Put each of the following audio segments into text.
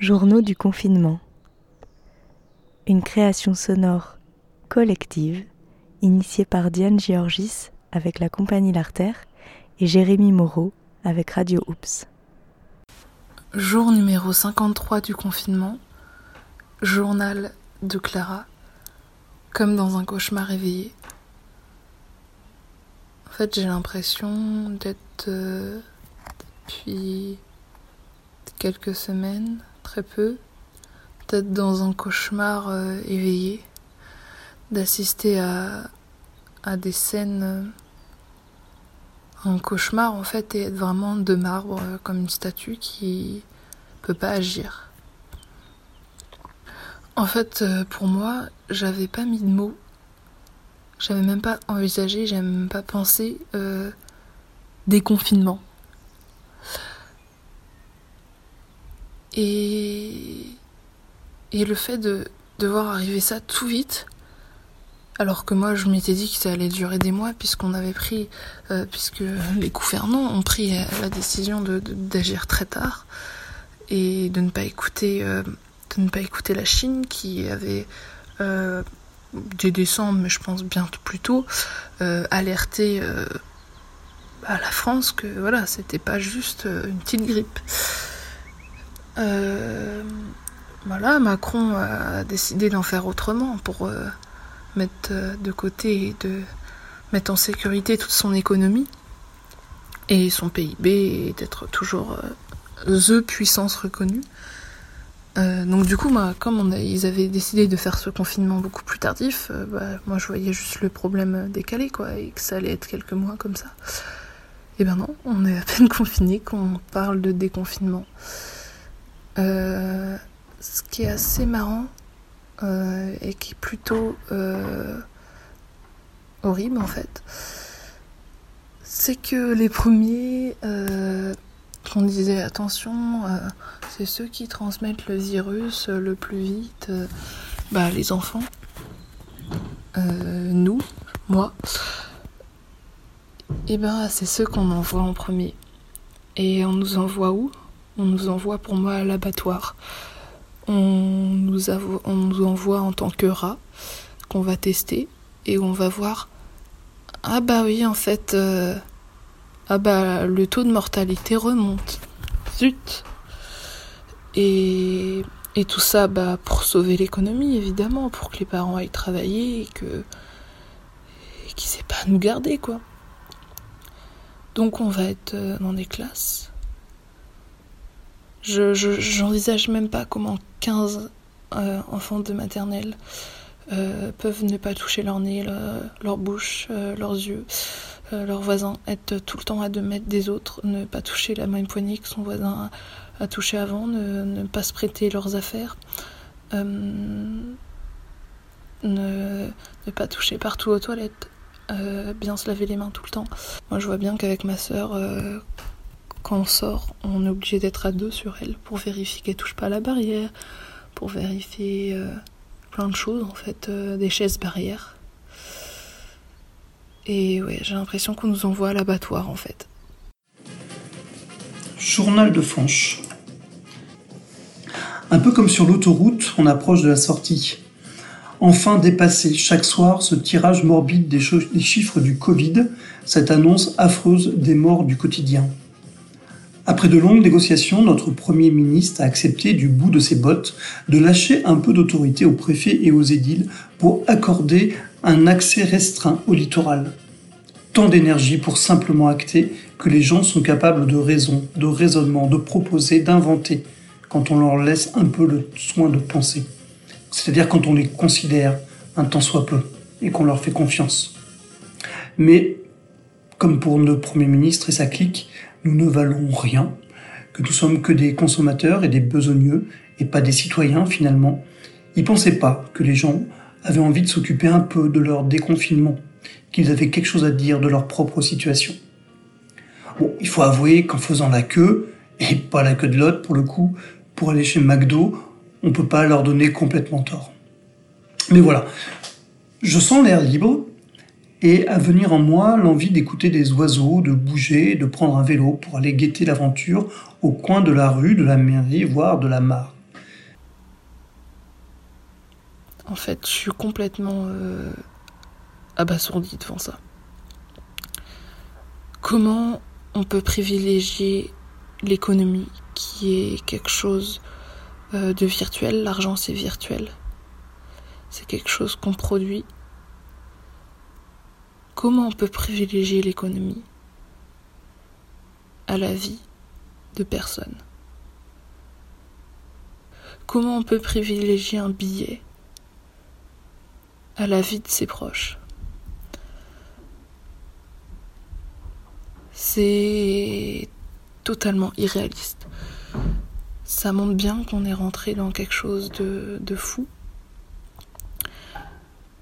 Journaux du confinement. Une création sonore collective initiée par Diane Georgis avec la compagnie L'Artère et Jérémy Moreau avec Radio Oops. Jour numéro 53 du confinement. Journal de Clara. Comme dans un cauchemar éveillé. En fait, j'ai l'impression d'être euh, depuis quelques semaines, très peu, d'être dans un cauchemar euh, éveillé, d'assister à, des scènes, euh, un cauchemar en fait, et être vraiment de marbre euh, comme une statue qui peut pas agir. En fait, pour moi, j'avais pas mis de mots, j'avais même pas envisagé, j'avais même pas pensé déconfinement. Et, le fait de, de voir arriver ça tout vite, alors que moi je m'étais dit que ça allait durer des mois puisqu'on avait pris, euh, puisque les gouvernants ont pris euh, la décision de, d'agir très tard et de ne pas écouter, euh, de ne pas écouter la Chine qui avait dès décembre, mais je pense bien plus tôt, alerté à la France que voilà, c'était pas juste une petite grippe. Euh, voilà, Macron a décidé d'en faire autrement pour euh, mettre euh, de côté et de mettre en sécurité toute son économie et son PIB et d'être toujours the puissance reconnue. donc du coup, moi, comme ils avaient décidé de faire ce confinement beaucoup plus tardif, bah, moi je voyais juste le problème décalé, quoi, et que ça allait être quelques mois comme ça. Et ben non, on est à peine confiné qu'on parle de déconfinement. Euh, ce qui est assez marrant euh, et qui est plutôt euh, horrible en fait, c'est que les premiers qu'on disait attention, c'est ceux qui transmettent le virus le plus vite, bah, les enfants, nous, moi, et ben c'est ceux qu'on envoie en premier. Et on nous envoie où? On nous envoie pour moi à l'abattoir. On nous, envoie en tant que rat qu'on va tester et on va voir ah bah oui en fait euh, ah bah le taux de mortalité remonte. Zut. Et, et tout ça bah pour sauver l'économie évidemment pour que les parents aillent travailler et que et qu'ils aient pas nous garder quoi. Donc on va être euh, dans des classes je, j'envisage même pas comment 15 euh, enfants de maternelle euh, peuvent ne pas toucher leur nez, leur, bouche, euh, leurs yeux, leurs voisins, être tout le temps à deux mètres des autres, ne pas toucher la même poignée que son voisin a, touché avant, ne, pas se prêter leurs affaires, ne, ne pas toucher partout aux toilettes, bien se laver les mains tout le temps. Moi je vois bien qu'avec ma sœur, quand on sort, on est obligé d'être à deux sur elle pour vérifier qu'elle touche pas la barrière, pour vérifier euh, plein de choses en fait, euh, des chaises barrières. Et ouais, j'ai l'impression qu'on nous envoie à l'abattoir en fait. Journal de Fanche. Un peu comme sur l'autoroute, on approche de la sortie. Enfin dépassé chaque soir ce tirage morbide des, des chiffres du Covid, cette annonce affreuse des morts du quotidien. Après de longues négociations, notre Premier ministre a accepté du bout de ses bottes de lâcher un peu d'autorité aux préfets et aux édiles pour accorder un accès restreint au littoral. Tant d'énergie pour simplement acter que les gens sont capables de raison, de raisonnement, de proposer, d'inventer, quand on leur laisse un peu le soin de penser. C'est-à-dire quand on les considère un tant soit peu et qu'on leur fait confiance. Mais, comme pour le Premier ministre et sa clique, nous ne valons rien, que nous sommes que des consommateurs et des besogneux, et pas des citoyens finalement, ils pensaient pas que les gens avaient envie de s'occuper un peu de leur déconfinement, qu'ils avaient quelque chose à dire de leur propre situation. Bon, il faut avouer qu'en faisant la queue, et pas la queue de l'autre pour le coup, pour aller chez McDo, on peut pas leur donner complètement tort. Mais voilà, je sens l'air libre, et à venir en moi l'envie d'écouter des oiseaux, de bouger, de prendre un vélo pour aller guetter l'aventure au coin de la rue, de la mairie, voire de la mare. En fait, je suis complètement euh, abasourdie devant ça. Comment on peut privilégier l'économie qui est quelque chose euh, de virtuel, l'argent c'est virtuel. C'est quelque chose qu'on produit Comment on peut privilégier l'économie à la vie de personne? Comment on peut privilégier un billet à la vie de ses proches? C'est totalement irréaliste. Ça montre bien qu'on est rentré dans quelque chose de, de fou.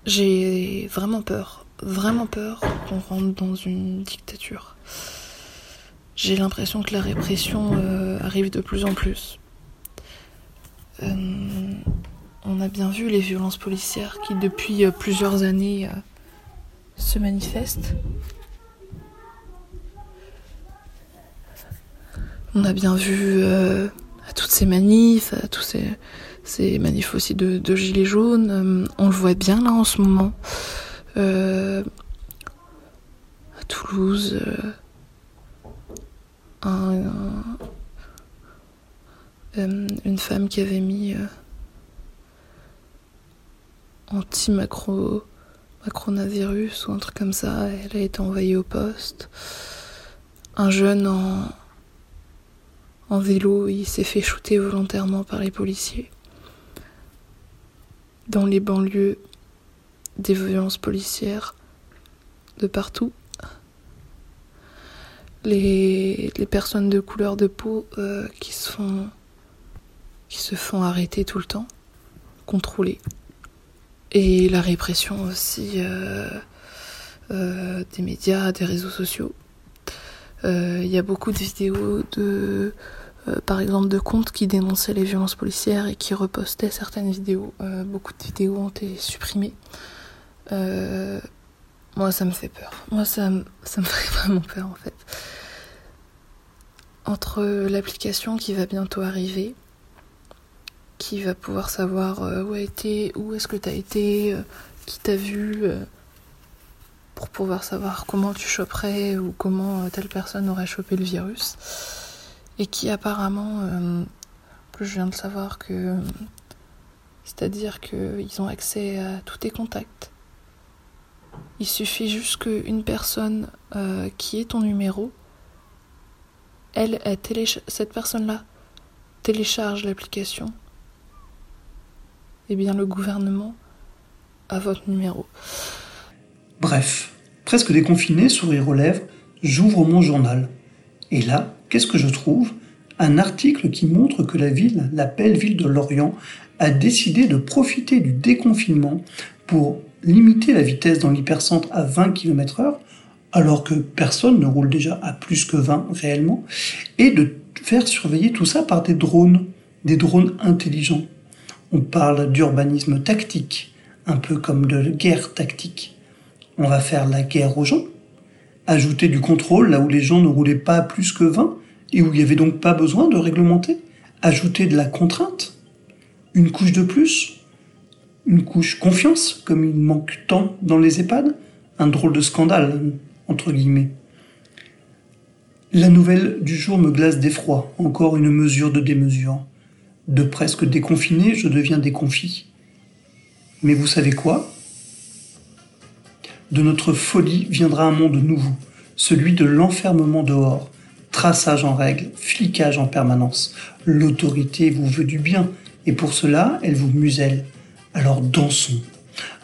J'ai vraiment peur, vraiment peur qu'on rentre dans une dictature. J'ai l'impression que la répression euh, arrive de plus en plus. Euh, on a bien vu les violences policières qui, depuis euh, plusieurs années, se manifestent. On a bien vu à toutes ces manifs, à tous ces, ces manifs aussi de, gilets jaunes. on le voit bien là en ce moment. À Toulouse euh, une femme qui avait mis euh, anti-macronavirus ou un truc comme ça, elle a été envoyée au poste. Un jeune en vélo, il s'est fait shooter volontairement par les policiers. Dans les banlieues, des violences policières de partout les, personnes de couleur de peau euh, qui, se font, qui se font arrêter tout le temps, contrôler. Et la répression aussi euh, euh, des médias, des réseaux sociaux. Il y a beaucoup de vidéos de, par exemple, de comptes qui dénonçaient les violences policières et qui repostaient certaines vidéos. beaucoup de vidéos ont été supprimées. Moi, ça me fait peur. Moi, ça, ça me fait vraiment peur, en fait entre l'application qui va bientôt arriver, qui va pouvoir savoir euh, où a été, où est-ce que tu as été, euh, qui t'a vu, euh, pour pouvoir savoir comment tu choperais ou comment telle personne aurait chopé le virus, et qui apparemment, que je viens de savoir que, c'est-à-dire qu'ils ont accès à tous tes contacts. Il suffit juste qu'une personne qui ait ton numéro elle, cette personne-là télécharge l'application, eh bien le gouvernement a votre numéro. Bref, presque déconfiné, sourire aux lèvres, j'ouvre mon journal. Et là, qu'est-ce que je trouve? Un article qui montre que la ville, la belle ville de Lorient, a décidé de profiter du déconfinement pour limiter la vitesse dans l'hypercentre à 20 km/h alors que personne ne roule déjà à plus que 20 réellement, et de faire surveiller tout ça par des drones, des drones intelligents. On parle d'urbanisme tactique, un peu comme de guerre tactique. On va faire la guerre aux gens, ajouter du contrôle là où les gens ne roulaient pas à plus que 20 et où il n'y avait donc pas besoin de réglementer, ajouter de la contrainte, une couche de plus, une couche confiance, comme il manque tant dans les EHPAD, un drôle de scandale, entre guillemets. La nouvelle du jour me glace d'effroi, encore une mesure de démesure. De presque déconfiné, je deviens déconfit. Mais vous savez quoi? De notre folie viendra un monde nouveau, celui de l'enfermement dehors, traçage en règle, flicage en permanence. L'autorité vous veut du bien, et pour cela, elle vous muselle. Alors dansons,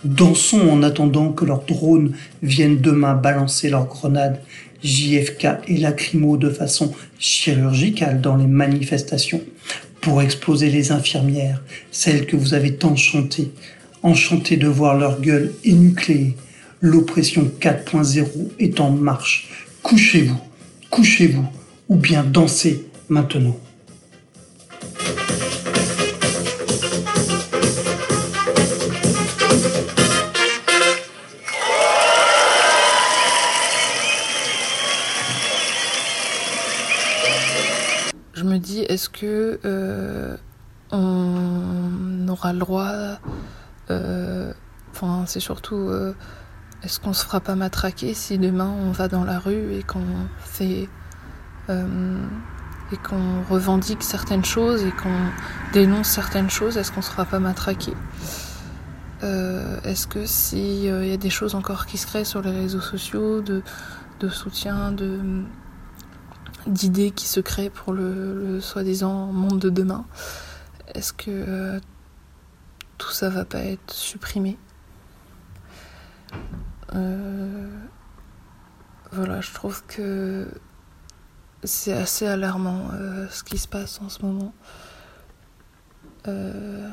Dansons en attendant que leurs drones viennent demain balancer leurs grenades JFK et lacrymo de façon chirurgicale dans les manifestations pour exploser les infirmières, celles que vous avez tant chantées, enchantées de voir leur gueule énucléée. L'oppression 4.0 est en marche. Couchez-vous, couchez-vous, ou bien dansez maintenant. Euh, on aura le droit Enfin, c'est surtout est-ce qu'on se fera pas matraquer si demain on va dans la rue et qu'on fait et qu'on revendique certaines choses et qu'on dénonce certaines choses, est-ce qu'on ne sera pas matraqué euh, Est-ce que s'il euh, y a des choses encore qui se créent sur les réseaux sociaux, de, soutien, de d'idées qui se créent pour le, soi-disant monde de demain, est-ce que euh, tout ça va pas être supprimé? Voilà, je trouve que c'est assez alarmant euh, ce qui se passe en ce moment. Euh,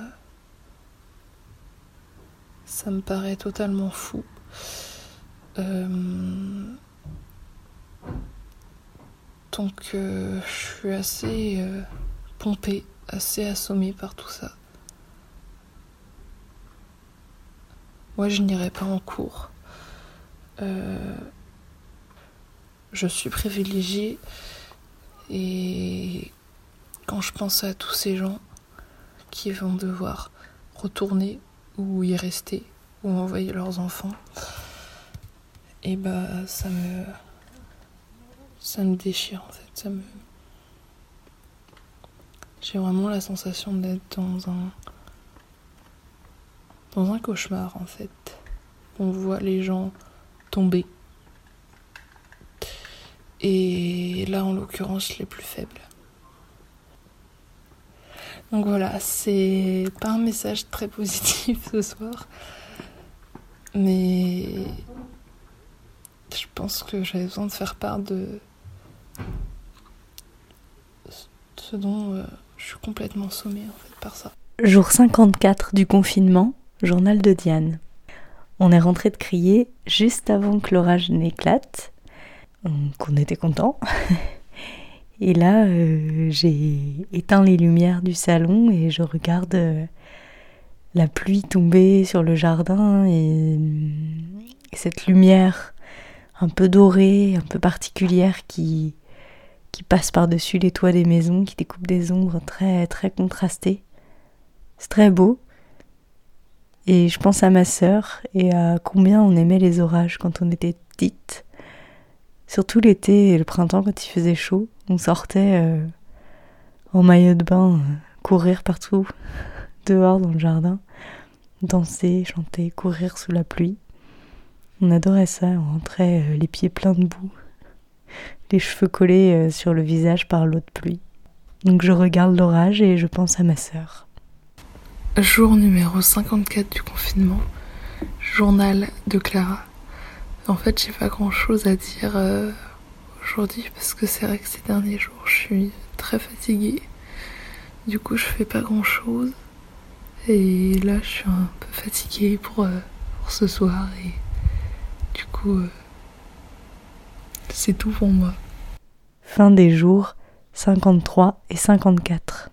ça me paraît totalement fou. Euh, donc je suis assez pompée, assez assommée par tout ça. Moi je n'irai pas en cours. je suis privilégiée et quand je pense à tous ces gens qui vont devoir retourner ou y rester ou envoyer leurs enfants, et bah ça me ça me déchire en fait, ça me j'ai vraiment la sensation d'être dans un dans un cauchemar en fait. On voit les gens tomber et là en l'occurrence les plus faibles. Donc voilà, c'est pas un message très positif ce soir, mais je pense que j'avais besoin de faire part de ce dont euh, je suis complètement sommée en fait par ça. Jour 54 du confinement, journal de Diane. On est rentré de crier juste avant que l'orage n'éclate qu'on était content. Et là, euh, j'ai éteint les lumières du salon et je regarde euh, la pluie tomber sur le jardin et, cette lumière un peu dorée, un peu particulière qui, qui passe par-dessus les toits des maisons, qui découpe des ombres très très contrastées. C'est très beau. Et je pense à ma sœur et à combien on aimait les orages quand on était petite. Surtout l'été et le printemps quand il faisait chaud, on sortait euh, en maillot de bain, euh, courir partout, dehors dans le jardin, danser, chanter, courir sous la pluie. On adorait ça, on rentrait euh, les pieds pleins de boue, les cheveux collés sur le visage par l'eau de pluie. Donc je regarde l'orage et je pense à ma sœur. Jour numéro 54 du confinement, journal de Clara. En fait, j'ai pas grand chose à dire euh, aujourd'hui parce que c'est vrai que ces derniers jours, je suis très fatiguée. Du coup, je fais pas grand chose. Et là, je suis un peu fatiguée pour, euh, pour ce soir. Et du coup, euh, c'est tout pour moi. Fin des jours 53 et 54.